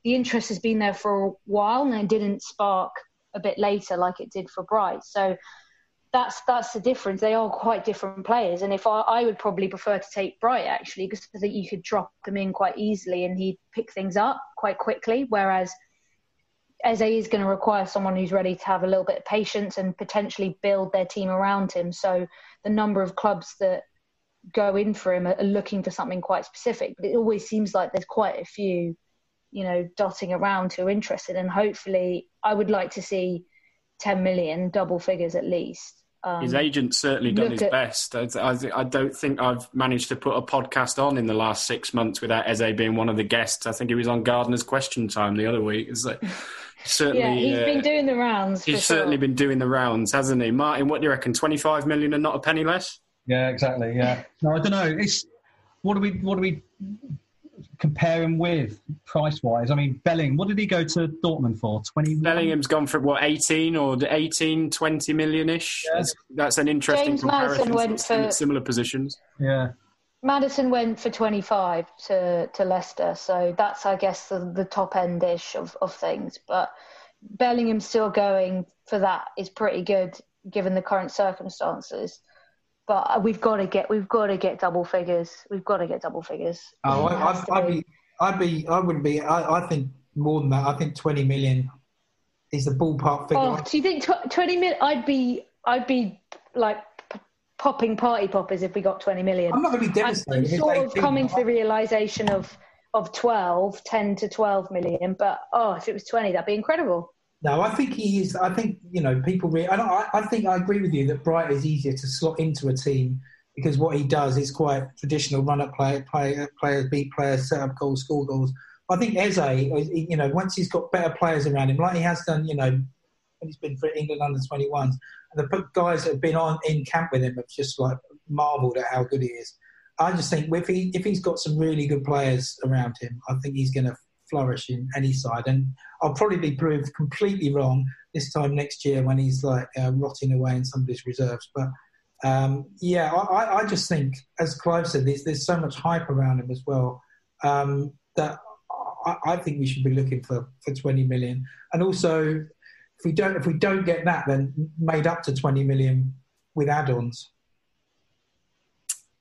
the interest has been there for a while and it didn't spark a bit later like it did for Bright. So that's that's the difference. They are quite different players, and if I, I would probably prefer to take Bright actually because I think you could drop him in quite easily and he'd pick things up quite quickly. Whereas Eze is going to require someone who's ready to have a little bit of patience and potentially build their team around him. So the number of clubs that go in for him are looking for something quite specific, but it always seems like there's quite a few you know, dotting around who are interested. And hopefully, I would like to see 10 million, double figures at least. Um, his agent certainly done his at, best. I, I, I, don't think I've managed to put a podcast on in the last six months without Eze being one of the guests. I think he was on Gardener's Question Time the other week. It's like, certainly, yeah, he's uh, been doing the rounds. He's certainly sure. been doing the rounds, hasn't he? Martin, what do you reckon? 25 million and not a penny less? Yeah, exactly. Yeah. No, I don't know. It's what do we what do we compare him with price wise? I mean, Belling, what did he go to Dortmund for? 20 Bellingham's gone for what, 18 or 18, 20 million ish? Yeah. That's, that's, an interesting James comparison. Maddison went for similar positions. Yeah. Maddison went for 25 to, to Leicester, so that's, I guess, the, the top end ish of, of things. But Bellingham still going for that is pretty good given the current circumstances but we've got to get we've got to get double figures. We've got to get double figures. Oh, I, I'd, I'd, be, I'd be, I wouldn't be. I, I, think more than that. I think twenty million is the ballpark figure. Oh, do you think tw- twenty million? I'd be, I'd be like p- popping party poppers if we got twenty million. I'm not going to be devastated. I'm sort of coming to the realization of of 12, 10 to twelve million. But oh, if it was twenty, that'd be incredible. No, I think he is. I think you know people. Re- I, I think I agree with you that Bright is easier to slot into a team because what he does is quite traditional run-up play, play players, beat players, set up goals, score goals. I think Eze, you know, once he's got better players around him, like he has done, you know, when he's been for England under 21s, and the guys that have been on in camp with him have just like marvelled at how good he is. I just think if he if he's got some really good players around him, I think he's going to flourish in any side. And I'll probably be proved completely wrong this time next year when he's like uh, rotting away in somebody's reserves. But um, yeah, I, I, just think, as Clive said, there's, there's so much hype around him as well um, that I, I, think we should be looking for, for 20 million. And also, if we don't if we don't get that, then made up to 20 million with add-ons.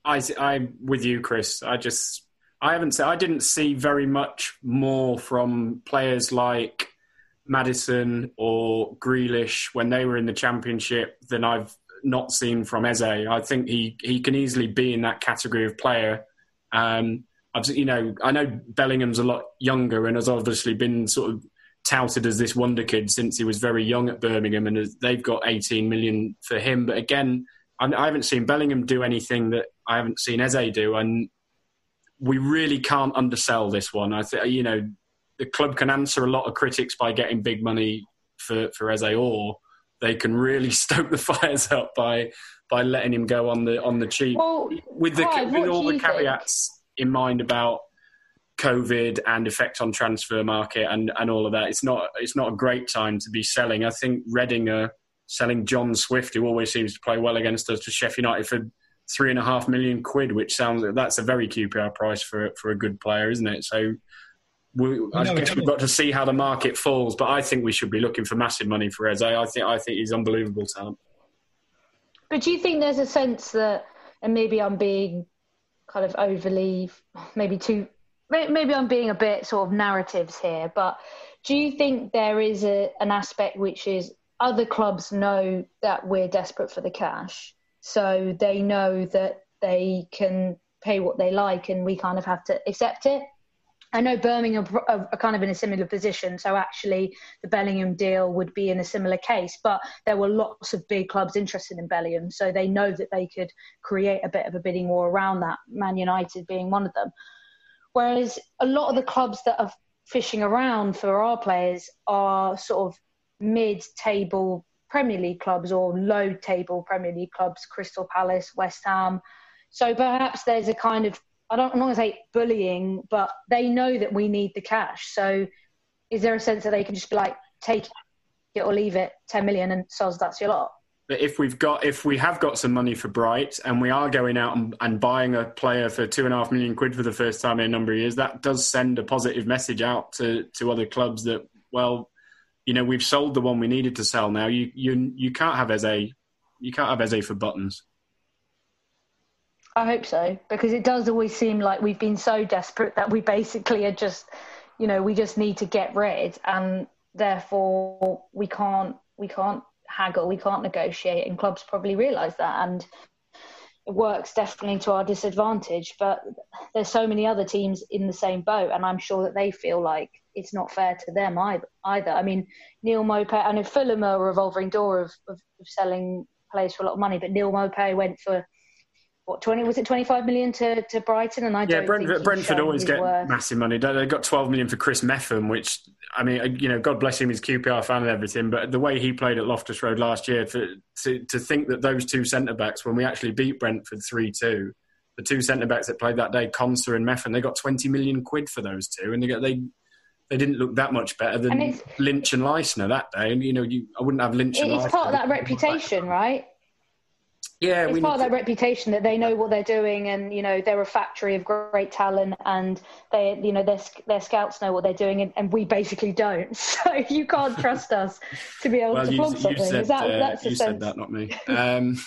I, I'm with you, Chris. I just I haven't said I didn't see very much more from players like Maddison or Grealish when they were in the championship than I've not seen from Eze. I think he, he can easily be in that category of player. Um, I've, you know, I know Bellingham's a lot younger and has obviously been sort of touted as this wonder kid since he was very young at Birmingham, and they've got 18 million for him. But again, I haven't seen Bellingham do anything that I haven't seen Eze do, and we really can't undersell this one. I think you know the club can answer a lot of critics by getting big money for for Eze, or they can really stoke the fires up by by letting him go on the on the cheap well, with the with all the caveats think? in mind about COVID and effect on transfer market and, and all of that. It's not it's not a great time to be selling. I think Reading are selling John Swift, who always seems to play well against us, to Sheffield United for three and a half million quid, which sounds that's a very QPR price for for a good player, isn't it? So. We, I guess we've got to see how the market falls, but I think we should be looking for massive money for Eze. I think I think he's unbelievable talent. But do you think there's a sense that, and maybe I'm being kind of overly, maybe too, maybe I'm being a bit sort of narratives here, but do you think there is a, an aspect which is other clubs know that we're desperate for the cash, so they know that they can pay what they like and we kind of have to accept it. I know Birmingham are, kind of in a similar position, so actually the Bellingham deal would be in a similar case. But there were lots of big clubs interested in Bellingham, so they know that they could create a bit of a bidding war around that. Man United being one of them. Whereas a lot of the clubs that are fishing around for our players are sort of mid-table Premier League clubs or low-table Premier League clubs, Crystal Palace, West Ham. So perhaps there's a kind of I don't, I'm not going to say bullying, but they know that we need the cash. So is there a sense that they can just be like, take it or leave it, 10 million and soz, that's your lot? But if we've got, if we have got some money for Bright and we are going out and, and buying a player for two and a half million quid for the first time in a number of years, that does send a positive message out to, to other clubs that, well, you know, we've sold the one we needed to sell now. You, you, you can't have Eze, you can't have Eze for buttons. I hope so because it does always seem like we've been so desperate that we basically are just, you know, we just need to get rid, and therefore we can't we can't haggle, we can't negotiate, and clubs probably realise that, and works definitely to our disadvantage. But there's so many other teams in the same boat, and I'm sure that they feel like it's not fair to them either. I mean, Neal Maupay, I know Fulham are a revolving door of, of, of selling players for a lot of money, but Neal Maupay went for what twenty was it twenty five million to, to Brighton and I yeah don't Brentford, Brentford always get worth. massive money they got twelve million for Chris Mepham which I mean uh, you know God bless him he's QPR fan and everything but the way he played at Loftus Road last year for, to to think that those two centre backs when we actually beat Brentford three two the two centre backs that played that day Konsa and Mepham they got twenty million quid for those two and they got they they didn't look that much better than And Lynch and Leistner that day and you know you I wouldn't have Lynch and It's Leistner part of that reputation, right? Yeah It's we part of that to- reputation that they know what they're doing, and you know they're a factory of great talent, and they, you know, their their scouts know what they're doing, and, and we basically don't. So you can't trust us to be able well, to you, you something. said, Is that uh, that's you said that, not me. Um,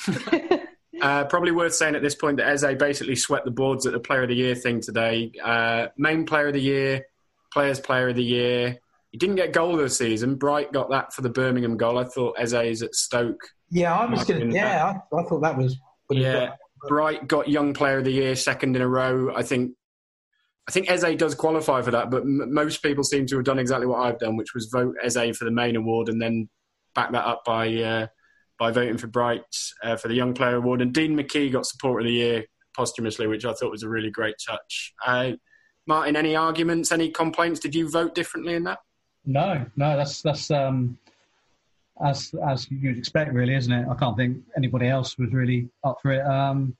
uh, probably worth saying at this point that Eze basically swept the boards at the Player of the Year thing today. Uh, main Player of the Year, Players Player of the Year. He didn't get goal of the season. Bright got that for the Birmingham goal. I thought Eze's at Stoke. Yeah, I was going to. Yeah, I, I thought that was. Yeah, Bright got Young Player of the Year second in a row. I think. I think Eze does qualify for that, but m- most people seem to have done exactly what I've done, which was vote Eze for the main award and then back that up by uh, by voting for Bright uh, for the Young Player Award. And Dean McKee got Support of the Year posthumously, which I thought was a really great touch. Uh, Martin, any arguments, any complaints? Did you vote differently in that? No, no, that's that's um, as as you'd expect, really, isn't it? I can't think anybody else was really up for it. Um,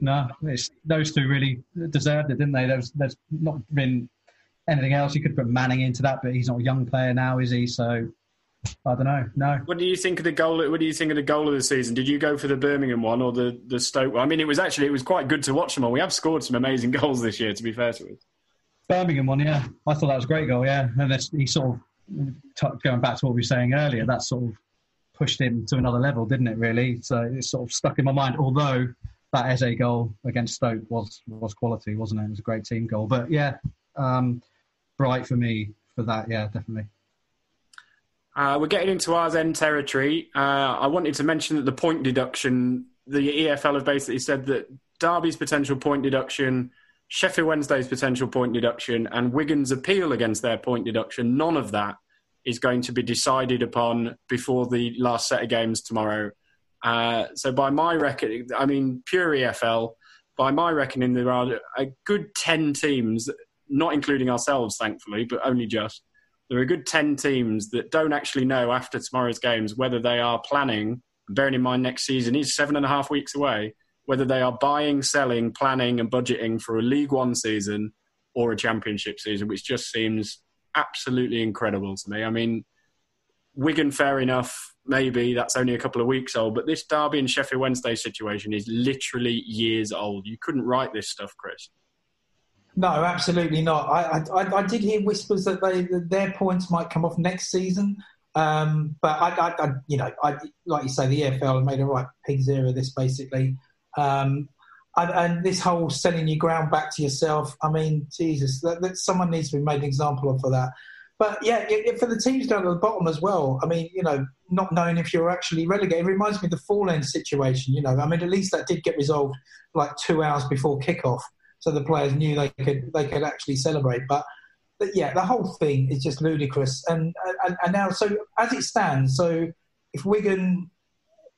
no, it's, those two really deserved it, didn't they? There's there's not been anything else. You could put Manning into that, but he's not a young player now, is he? So I don't know. No, What do you think of the goal? What do you think of the goal of the season? Did you go for the Birmingham one or the the Stoke? one? I mean, it was actually it was quite good to watch them all. We have scored some amazing goals this year. To be fair to us. Birmingham one, yeah. I thought that was a great goal, yeah. And he sort of, t- going back to what we were saying earlier, that sort of pushed him to another level, didn't it, really? So it sort of stuck in my mind, although that Eze goal against Stoke was, was quality, wasn't it? It was a great team goal. But yeah, um, bright for me for that, yeah, definitely. Uh, we're getting into R's end territory. Uh, I wanted to mention that the point deduction, the EFL have basically said that Derby's potential point deduction, Sheffield Wednesday's potential point deduction, and Wigan's appeal against their point deduction, none of that is going to be decided upon before the last set of games tomorrow. Uh, so, by my reckoning, I mean, pure EFL, by my reckoning, there are a good 10 teams, not including ourselves, thankfully, but only just there are a good 10 teams that don't actually know after tomorrow's games whether they are planning, bearing in mind next season is seven and a half weeks away, whether they are buying, selling, planning, and budgeting for a League One season or a Championship season, which just seems absolutely incredible to me. I mean, Wigan, fair enough, maybe that's only a couple of weeks old, but this Derby and Sheffield Wednesday situation is literally years old. You couldn't write this stuff, Chris. No, absolutely not. I, I, I did hear whispers that they that their points might come off next season, um, but I, I, I, you know, I, like you say, the EFL made a right pig's ear of this basically, um, and, and this whole selling your ground back to yourself. I mean, Jesus, that, that someone needs to be made an example of for that. But yeah, for the teams down at the bottom as well. I mean, you know, not knowing if you're actually relegated it reminds me of the Faurlin situation. You know, I mean, at least that did get resolved like two hours before kickoff so the players knew they could they could actually celebrate. But, but yeah, the whole thing is just ludicrous. And, and and now, so as it stands, so if Wigan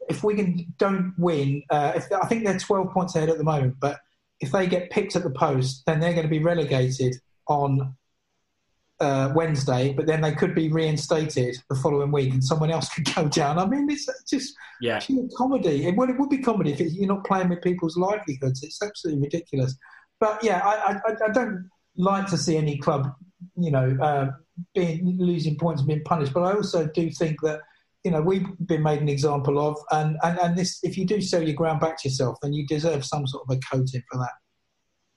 if Wigan don't win, uh, if I think they're twelve points ahead at the moment, but if they get picked at the post, then they're going to be relegated on uh, Wednesday, but then they could be reinstated the following week, and someone else could go down. I mean, it's just Yeah. pure comedy. It, well, it would be comedy if you're not playing with people's livelihoods. It's absolutely ridiculous. But yeah, I, I, I don't like to see any club, you know, uh, being losing points and being punished. But I also do think that you know we've been made an example of, and and, and this if you do sell your ground back to yourself, then you deserve some sort of a coating for that.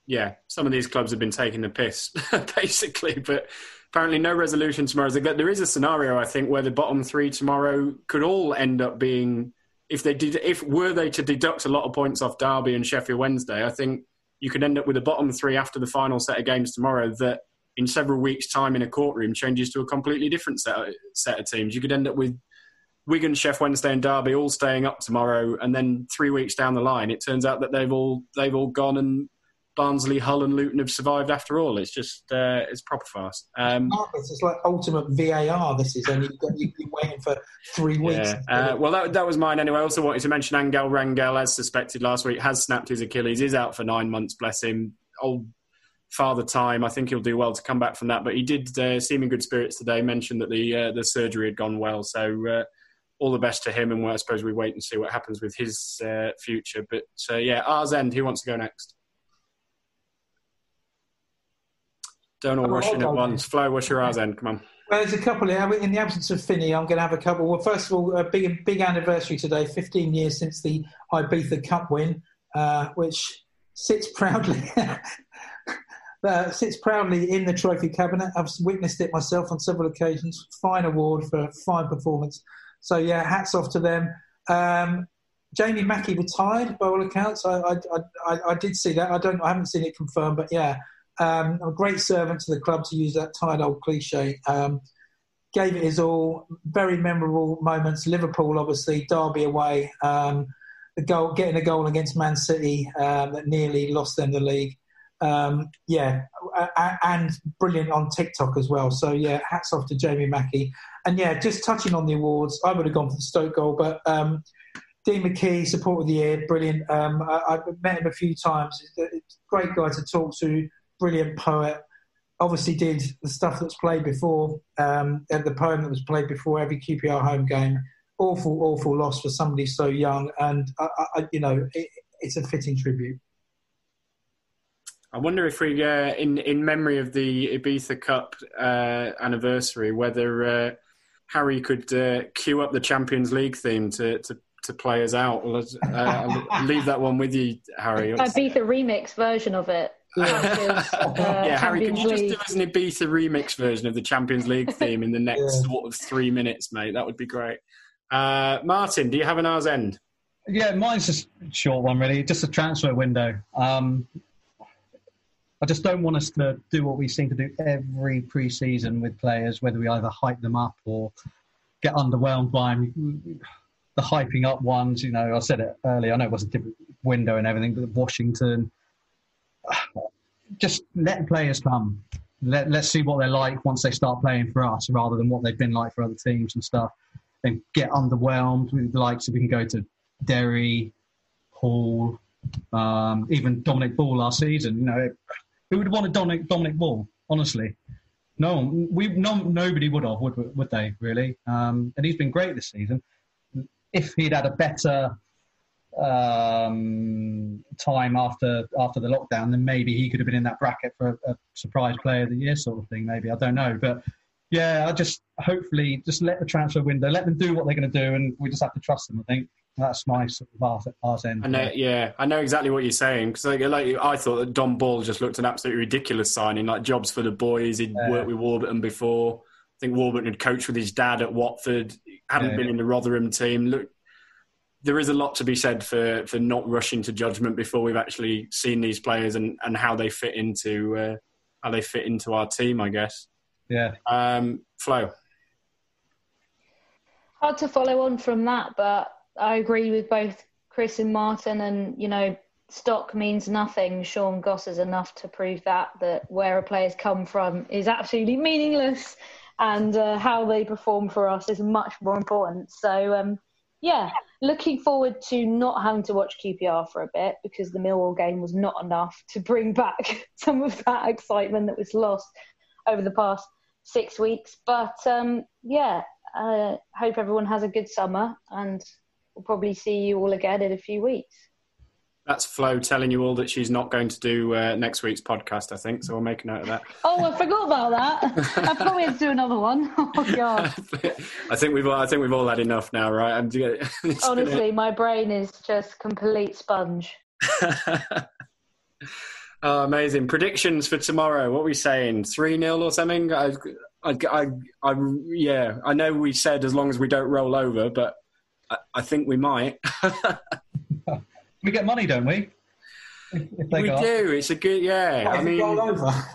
yeah, some of these clubs have been taking the piss, basically, but apparently no resolution tomorrow. There is a scenario, I think, where the bottom three tomorrow could all end up being, if they did, if were they to deduct a lot of points off Derby and Sheffield Wednesday, I think you could end up with a bottom three after the final set of games tomorrow that in several weeks' time in a courtroom changes to a completely different set of, set of teams. You could end up with Wigan, Sheff Wednesday, and Derby all staying up tomorrow, and then three weeks down the line, it turns out that they've all they've all gone and Barnsley, Hull, and Luton have survived after all. It's just uh, it's proper fast. Um, It's like ultimate VAR. This is, and you've, got, you've been waiting for three weeks. yeah. Uh, well, that, that was mine anyway. I also wanted to mention Angel Rangel, as suspected last week, has snapped his Achilles. Is out for nine months. Bless him. Old father time. I think he'll do well to come back from that. But he did uh, seem in good spirits today. Mentioned that the uh, the surgery had gone well. So. Uh, all the best to him, and I suppose we wait and see what happens with his uh, future. But uh, yeah, R's end. Who wants to go next? Don't all Oh, rush in at once. Flo, what's your R's end? Come on. Well, there's a couple here. In the absence of Finney, I'm going to have a couple. Well, first of all, a big, big anniversary today. 15 years since the Ibiza Cup win, uh, which sits proudly. Uh, sits proudly in the trophy cabinet. I've witnessed it myself on several occasions. Fine award for fine performance. So yeah, hats off to them. Um, Jamie Mackie retired by all accounts. I, I, I, I did see that. I don't. I haven't seen it confirmed, but yeah, um, a great servant to the club to use that tired old cliche. Um, gave it his all. Very memorable moments. Liverpool, obviously, Derby away. Um, the goal, getting a goal against Man City um, that nearly lost them the league. Um, yeah, and brilliant on TikTok as well. So yeah, hats off to Jamie Mackie. And yeah, just touching on the awards, I would have gone for the Stoke goal, but um, Dean McKee, support of the year, brilliant. Um, I, I've met him a few times. Great guy to talk to, brilliant poet. Obviously, did the stuff that's played before, um, and the poem that was played before every QPR home game. Awful, awful loss for somebody so young, and I, I, you know, it, it's a fitting tribute. I wonder if we, uh, in in memory of the Ibiza Cup uh, anniversary, whether uh, Harry could uh, cue up the Champions League theme to to, to play us out. Let's, uh, leave that one with you, Harry. Ibiza remix version of it. yeah, uh, Harry, can Champions you just League. do us an Ibiza remix version of the Champions League theme in the next Yeah. sort of three minutes, mate? That would be great. Uh, Martin, do you have an hour's end? Yeah, mine's just a short one, really. Just a transfer window. Um, I just don't want us to do what we seem to do every pre-season with players, whether we either hype them up or get underwhelmed by them. The hyping up ones, you know, I said it earlier. I know it was a different window and everything, but Washington, just let players come. Let, let's see what they're like once they start playing for us, rather than what they've been like for other teams and stuff. And get underwhelmed with the likes. If we can go to Derry, Hall, um, even Dominic Ball last season. You know, who would want a Dominic Dominic Ball? Honestly, no. We no nobody would have, would would they? Really? Um, and he's been great this season. If he'd had a better um, time after after the lockdown, then maybe he could have been in that bracket for a, a surprise player of the year sort of thing. Maybe I don't know, but yeah, I just hopefully just let the transfer window, let them do what they're going to do, and we just have to trust them. I think that's my sort of arse, arse end. I know, yeah, I know exactly what you're saying because like, like I thought that Dom Ball just looked an absolutely ridiculous signing, like jobs for the boys. He'd Yeah. worked with Warburton before. I think Warburton had coached with his dad at Watford. Hadn't Yeah, been in the Rotherham team. Look, there is a lot to be said for for not rushing to judgment before we've actually seen these players and, and how they fit into uh, how they fit into our team. I guess. Yeah, Um, Flo. Hard to follow on from that, but I agree with both Chris and Martin. And you know, stock means nothing. Sean Goss is enough to prove that that where a player's come from is absolutely meaningless, and uh, how they perform for us is much more important. So, um, yeah, looking forward to not having to watch QPR for a bit because the Millwall game was not enough to bring back some of that excitement that was lost over the past six weeks. But um, yeah, uh, hope everyone has a good summer, and we'll probably see you all again in a few weeks. That's Flo telling you all that she's not going to do uh, next week's podcast. I think so. We'll make a note of that. Oh, I forgot about that. I thought we had to do another one. Oh God! I think we've all, I think we've all had enough now, right? Honestly, my brain is just complete sponge. oh, amazing predictions for tomorrow. What are we saying? Three 0 or something? I, I, I, I, yeah. I know we said as long as we don't roll over, but I, I think we might. we get money, don't we? If, if we do. It's a good, yeah. I mean, roll over.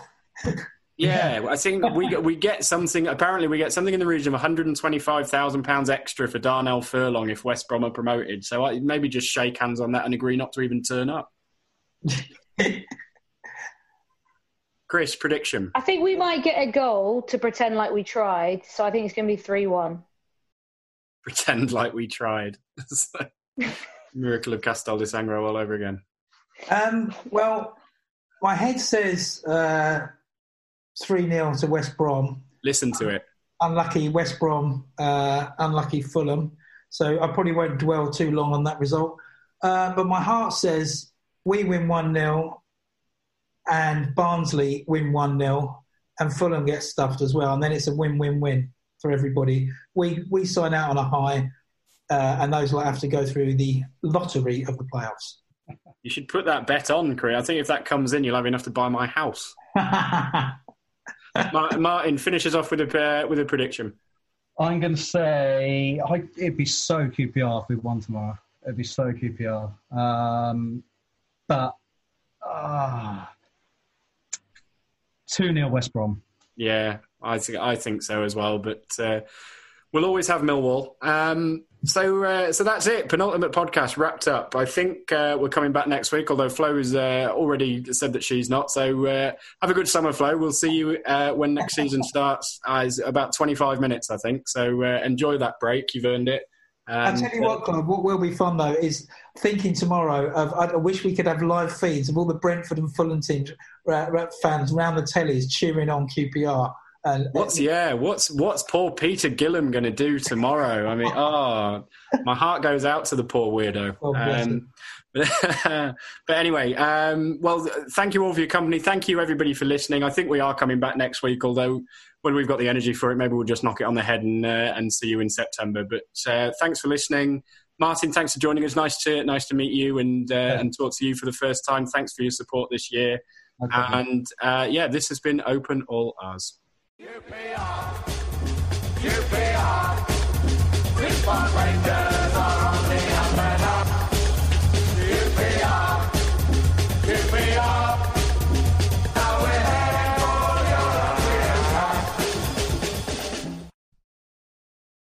yeah, I think we get, we get something. Apparently, we get something in the region of one hundred and twenty-five thousand pounds extra for Darnell Furlong if West Brom are promoted. So I, maybe just shake hands on that and agree not to even turn up. Chris, prediction. I think we might get a goal to pretend like we tried. So I think it's going to be three-one. Pretend like we tried. Miracle of Castel di Sangro all over again. Um, well, my head says uh, 3 0 to West Brom. Listen to it. Unlucky West Brom, uh, unlucky Fulham. So I probably won't dwell too long on that result. Uh, but my heart says we win 1 0 and Barnsley win 1 0 and Fulham gets stuffed as well. And then it's a win win win for everybody. We, we sign out on a high uh, and those will have to go through the lottery of the playoffs. You should put that bet on, Korea. I think if that comes in, you'll have enough to buy my house. Martin finishes off with a uh, with a prediction. I'm going to say I, it'd be so QPR if we won tomorrow. It'd be so QPR. Um, but uh, two 0 West Brom. Yeah, I think I think so as well. But uh, we'll always have Millwall. Um, so, uh, so that's it. Penultimate podcast wrapped up. I think uh, we're coming back next week. Although Flo has uh, already said that she's not. So, uh, have a good summer, Flo. We'll see you uh, when next season starts. As about twenty-five minutes, I think. So, enjoy that break. You've earned it. Um, I tell you what, Clive, what will be fun though is thinking tomorrow of. I wish we could have live feeds of all the Brentford and Fulham teams fans around the tellies cheering on QPR and what's yeah? What's what's poor Peter Gilham going to do tomorrow? I mean, oh, my heart goes out to the poor weirdo. Oh, um, but, but, anyway, um, well, thank you all for your company. Thank you everybody for listening. I think we are coming back next week, although when we've got the energy for it, maybe we'll just knock it on the head and uh, and see you in September. But uh, thanks for listening. Martin, thanks for joining us. Nice to nice to meet you and uh, yeah. and talk to you for the first time. Thanks for your support this year. Okay. And uh, yeah, this has been Open All R's. QPR, QPR.